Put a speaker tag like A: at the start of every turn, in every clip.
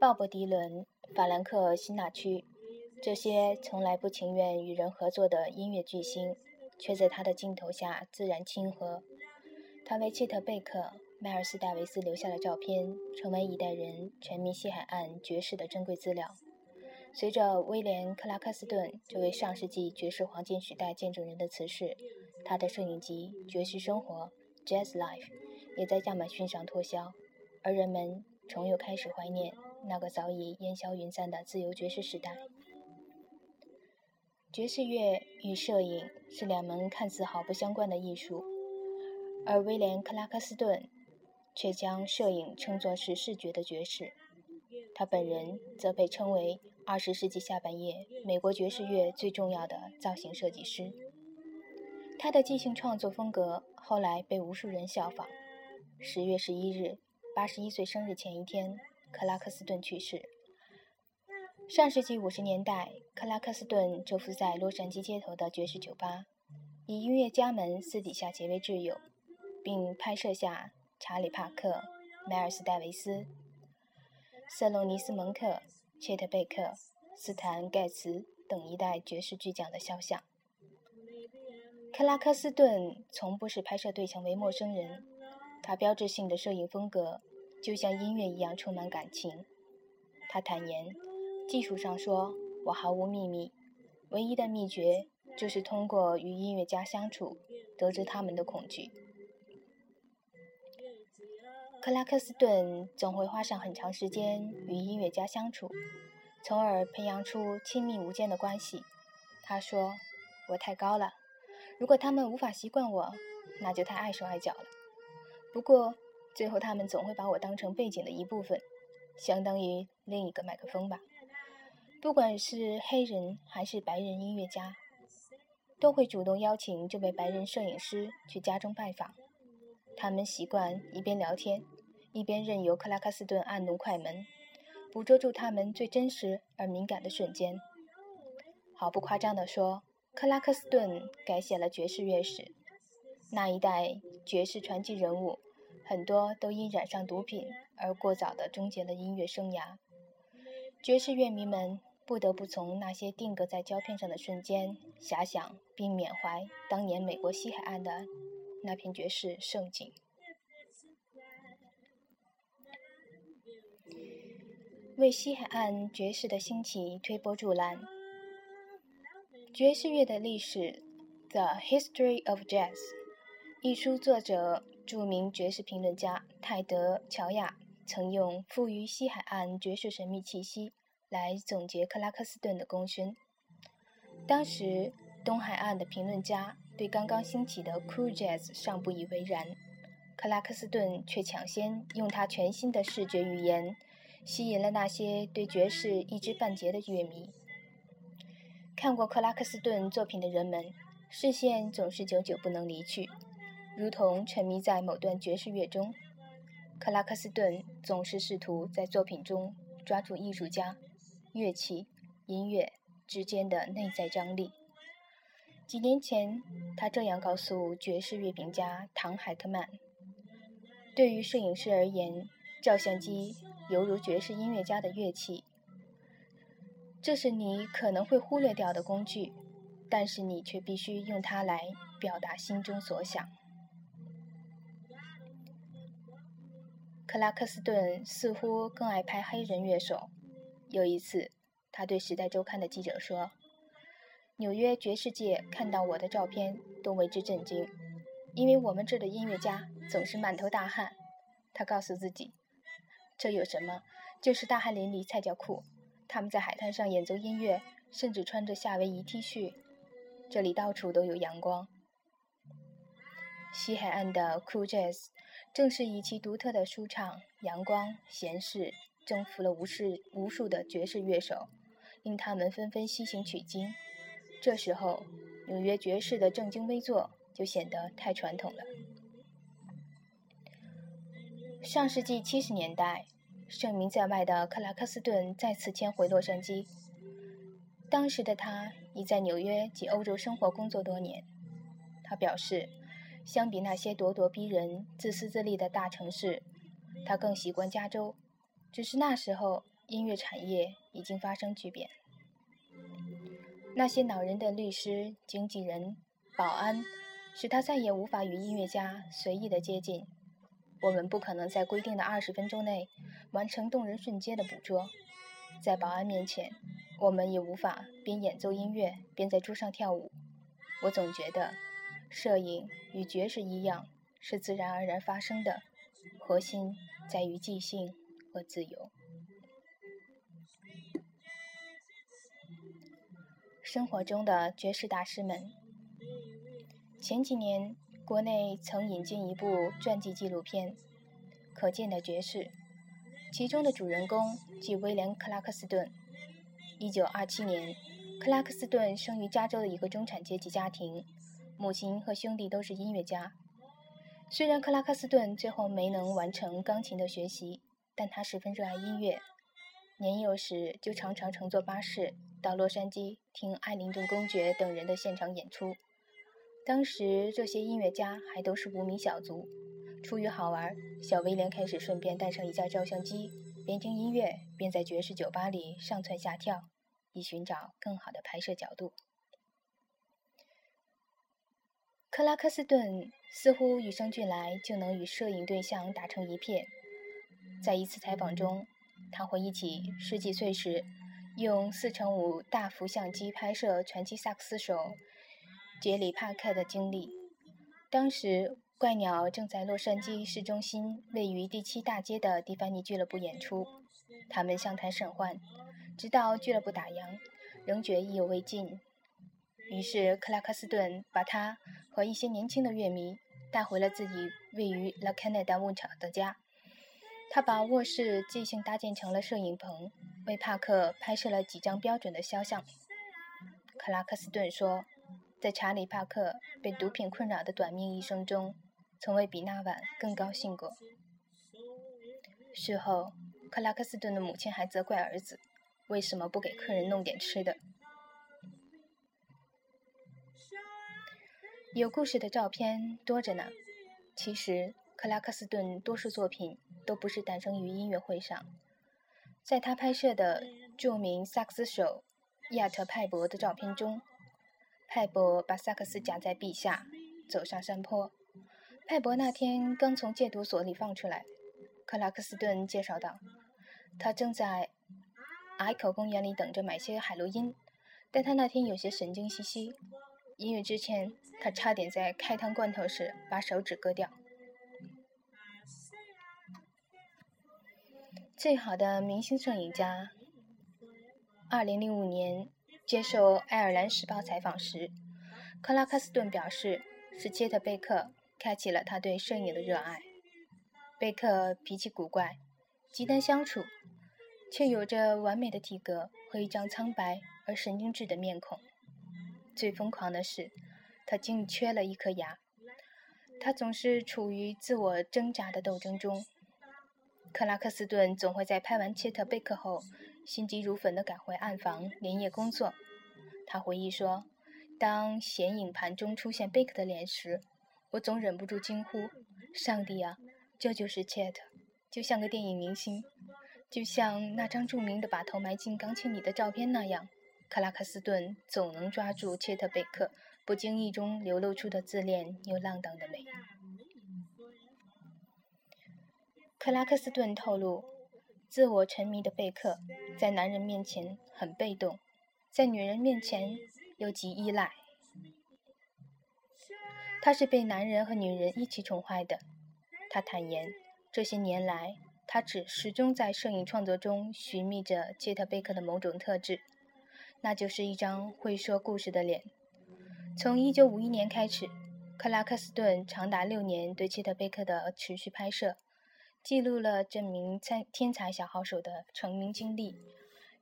A: 鲍勃·迪伦、法兰克·辛纳屈，这些从来不情愿与人合作的音乐巨星，却在他的镜头下自然亲和。他为切特·贝克、迈尔斯·戴维斯留下了照片，成为一代人沉迷西海岸爵士的珍贵资料。随着威廉·克拉克斯顿这位上世纪爵士黄金时代见证人的辞世，他的摄影集《爵士生活》（Jazz Life） 也在亚马逊上脱销，而人们重又开始怀念。那个早已烟消云散的自由爵士时代，爵士乐与摄影是两门看似毫不相关的艺术，而威廉·克拉克斯顿却将摄影称作是视觉的爵士。他本人则被称为二十世纪下半叶美国爵士乐最重要的造型设计师。他的即兴创作风格后来被无数人效仿。十月十一日，八十一岁生日前一天。克拉克斯顿去世。上世纪五十年代，克拉克斯顿蛰伏在洛杉矶街头的爵士酒吧，与音乐家们私底下结为挚友，并拍摄下查理·帕克、迈尔斯·戴维斯、瑟隆尼斯·蒙克、切特·贝克、斯坦·盖茨等一代爵士巨匠的肖像。克拉克斯顿从不视拍摄对象为陌生人，他标志性的摄影风格。就像音乐一样充满感情，他坦言，技术上说，我毫无秘密，唯一的秘诀就是通过与音乐家相处，得知他们的恐惧。克拉克斯顿总会花上很长时间与音乐家相处，从而培养出亲密无间的关系。他说：“我太高了，如果他们无法习惯我，那就太碍手碍脚了。”不过。最后，他们总会把我当成背景的一部分，相当于另一个麦克风吧。不管是黑人还是白人音乐家，都会主动邀请这位白人摄影师去家中拜访。他们习惯一边聊天，一边任由克拉克斯顿按动快门，捕捉住他们最真实而敏感的瞬间。毫不夸张地说，克拉克斯顿改写了爵士乐史。那一代爵士传奇人物。很多都因染上毒品而过早的终结了音乐生涯。爵士乐迷们不得不从那些定格在胶片上的瞬间遐想并缅怀当年美国西海岸的那片爵士盛景，为西海岸爵士的兴起推波助澜。爵士乐的历史，《The History of Jazz》一书作者。著名爵士评论家泰德·乔亚曾用“赋予西海岸爵士神秘气息”来总结克拉克斯顿的功勋。当时，东海岸的评论家对刚刚兴起的 Cool Jazz 尚不以为然，克拉克斯顿却抢先用他全新的视觉语言，吸引了那些对爵士一知半解的乐迷。看过克拉克斯顿作品的人们，视线总是久久不能离去。如同沉迷在某段爵士乐中，克拉克斯顿总是试图在作品中抓住艺术家、乐器、音乐之间的内在张力。几年前，他这样告诉爵士乐评家唐·海特曼：“对于摄影师而言，照相机犹如爵士音乐家的乐器，这是你可能会忽略掉的工具，但是你却必须用它来表达心中所想。”克拉克斯顿似乎更爱拍黑人乐手。有一次，他对《时代周刊》的记者说：“纽约爵士界看到我的照片都为之震惊，因为我们这儿的音乐家总是满头大汗。”他告诉自己：“这有什么？就是大汗淋漓才叫酷。他们在海滩上演奏音乐，甚至穿着夏威夷 T 恤。这里到处都有阳光。西海岸的 Cool Jazz。”正是以其独特的舒畅、阳光、闲适，征服了无数无数的爵士乐手，令他们纷纷西行取经。这时候，纽约爵士的正襟危坐就显得太传统了。上世纪七十年代，盛名在外的克拉克斯顿再次迁回洛杉矶。当时的他已在纽约及欧洲生活工作多年。他表示。相比那些咄咄逼人、自私自利的大城市，他更习惯加州。只是那时候音乐产业已经发生巨变。那些恼人的律师、经纪人、保安，使他再也无法与音乐家随意的接近。我们不可能在规定的二十分钟内完成动人瞬间的捕捉。在保安面前，我们也无法边演奏音乐边在桌上跳舞。我总觉得，摄影与爵士一样，是自然而然发生的，核心在于即兴和自由。生活中的爵士大师们。前几年，国内曾引进一部传记纪录片《可见的爵士》，其中的主人公即威廉·克拉克斯顿。1927年，克拉克斯顿生于加州的一个中产阶级家庭，母亲和兄弟都是音乐家。虽然克拉克斯顿最后没能完成钢琴的学习，但他十分热爱音乐。年幼时就常常乘坐巴士到洛杉矶听艾灵顿公爵等人的现场演出。当时这些音乐家还都是无名小卒。出于好玩，小威廉开始顺便带上一架照相机，边听音乐边在爵士酒吧里上蹿下跳，以寻找更好的拍摄角度。克拉克斯顿似乎与生俱来就能与摄影对象打成一片。在一次采访中。他回忆起十几岁时用四乘五大幅相机拍摄传奇萨克斯手杰里·帕克的经历。当时，怪鸟正在洛杉矶市中心位于第七大街的蒂凡尼俱乐部演出，他们相谈甚欢，直到俱乐部打烊，仍觉意犹未尽。于是，克拉克斯顿把他和一些年轻的乐迷带回了自己位于 La Canada 牧场的家。他把卧室即兴搭建成了摄影棚，为帕克拍摄了几张标准的肖像。克拉克斯顿说，在查理·帕克被毒品困扰的短命一生中，从未比那晚更高兴过。事后，克拉克斯顿的母亲还责怪儿子，为什么不给客人弄点吃的。有故事的照片多着呢，其实。克拉克斯顿多数作品都不是诞生于音乐会上，在他拍摄的著名萨克斯手亚特派伯的照片中，派伯把萨克斯夹在臂下，走上山坡。派伯那天刚从戒毒所里放出来。克拉克斯顿介绍道，他正在隘口公园里等着买些海洛因，但他那天有些神经兮兮。音乐之前，他差点在开膛罐头时把手指割掉。最好的明星摄影家。二零零五年接受《爱尔兰时报》采访时，克拉克斯顿表示是切特贝克开启了他对摄影的热爱。贝克脾气古怪，极难相处，却有着完美的体格和一张苍白而神经质的面孔。最疯狂的是，他竟缺了一颗牙。他总是处于自我挣扎的斗争中。克拉克斯顿总会在拍完切特贝克后，心急如焚地赶回暗房连夜工作。他回忆说：“当显影盘中出现贝克的脸时，我总忍不住惊呼：‘上帝啊，这就是切特，就像个电影明星，就像那张著名的把头埋进钢琴里的照片那样。’克拉克斯顿总能抓住切特贝克不经意中流露出的自恋又浪荡的美。”克拉克斯顿透露，自我沉迷的贝克在男人面前很被动，在女人面前又极依赖。他是被男人和女人一起宠坏的。他坦言，这些年来，他只始终在摄影创作中寻觅着切特贝克的某种特质，那就是一张会说故事的脸。从1951年开始，克拉克斯顿长达六年对切特贝克的持续拍摄。记录了这名天天才小号手的成名经历，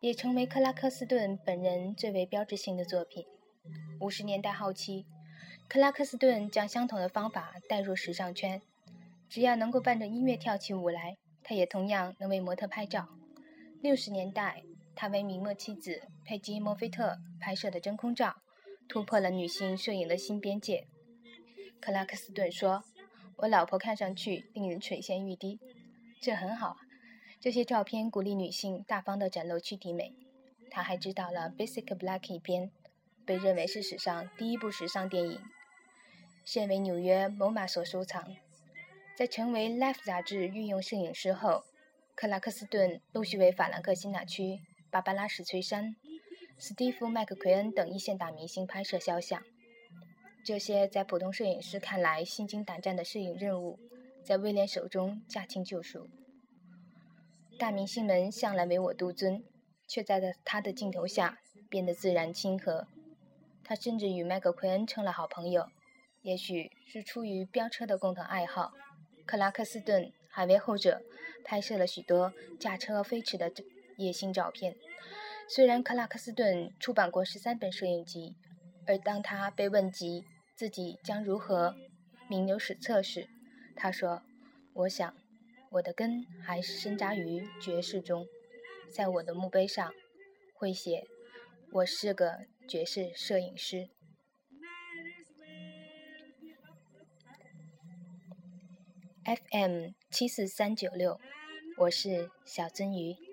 A: 也成为克拉克斯顿本人最为标志性的作品。五十年代后期，克拉克斯顿将相同的方法带入时尚圈，只要能够伴着音乐跳起舞来，他也同样能为模特拍照。六十年代，他为名模妻子佩吉·莫菲特拍摄的真空照，突破了女性摄影的新边界。克拉克斯顿说。我老婆看上去令人垂涎欲滴，这很好，这些照片鼓励女性大方地展露躯体美。他还指导了《Basic Black》一篇，被认为是史上第一部时尚电影，现为纽约 MoMA 所收藏。在成为《Life》杂志御用摄影师后，克拉克斯顿陆续为法兰克辛纳区、芭芭拉史翠珊、史蒂夫麦克奎恩等一线大明星拍摄肖像。这些在普通摄影师看来心惊胆战的摄影任务，在威廉手中驾轻就熟。大明星们向来唯我独尊，却在他的镜头下变得自然亲和。他甚至与麦克奎恩成了好朋友，也许是出于飙车的共同爱好。克拉克斯顿还为后者拍摄了许多驾车飞驰的野性照片。虽然克拉克斯顿出版过十三本摄影集，而当他被问及，自己将如何名留史册时，他说：“我想，我的根还是深扎于爵士中，在我的墓碑上会写我是个爵士摄影师。” FM 七四三九六，我是小鳟鱼。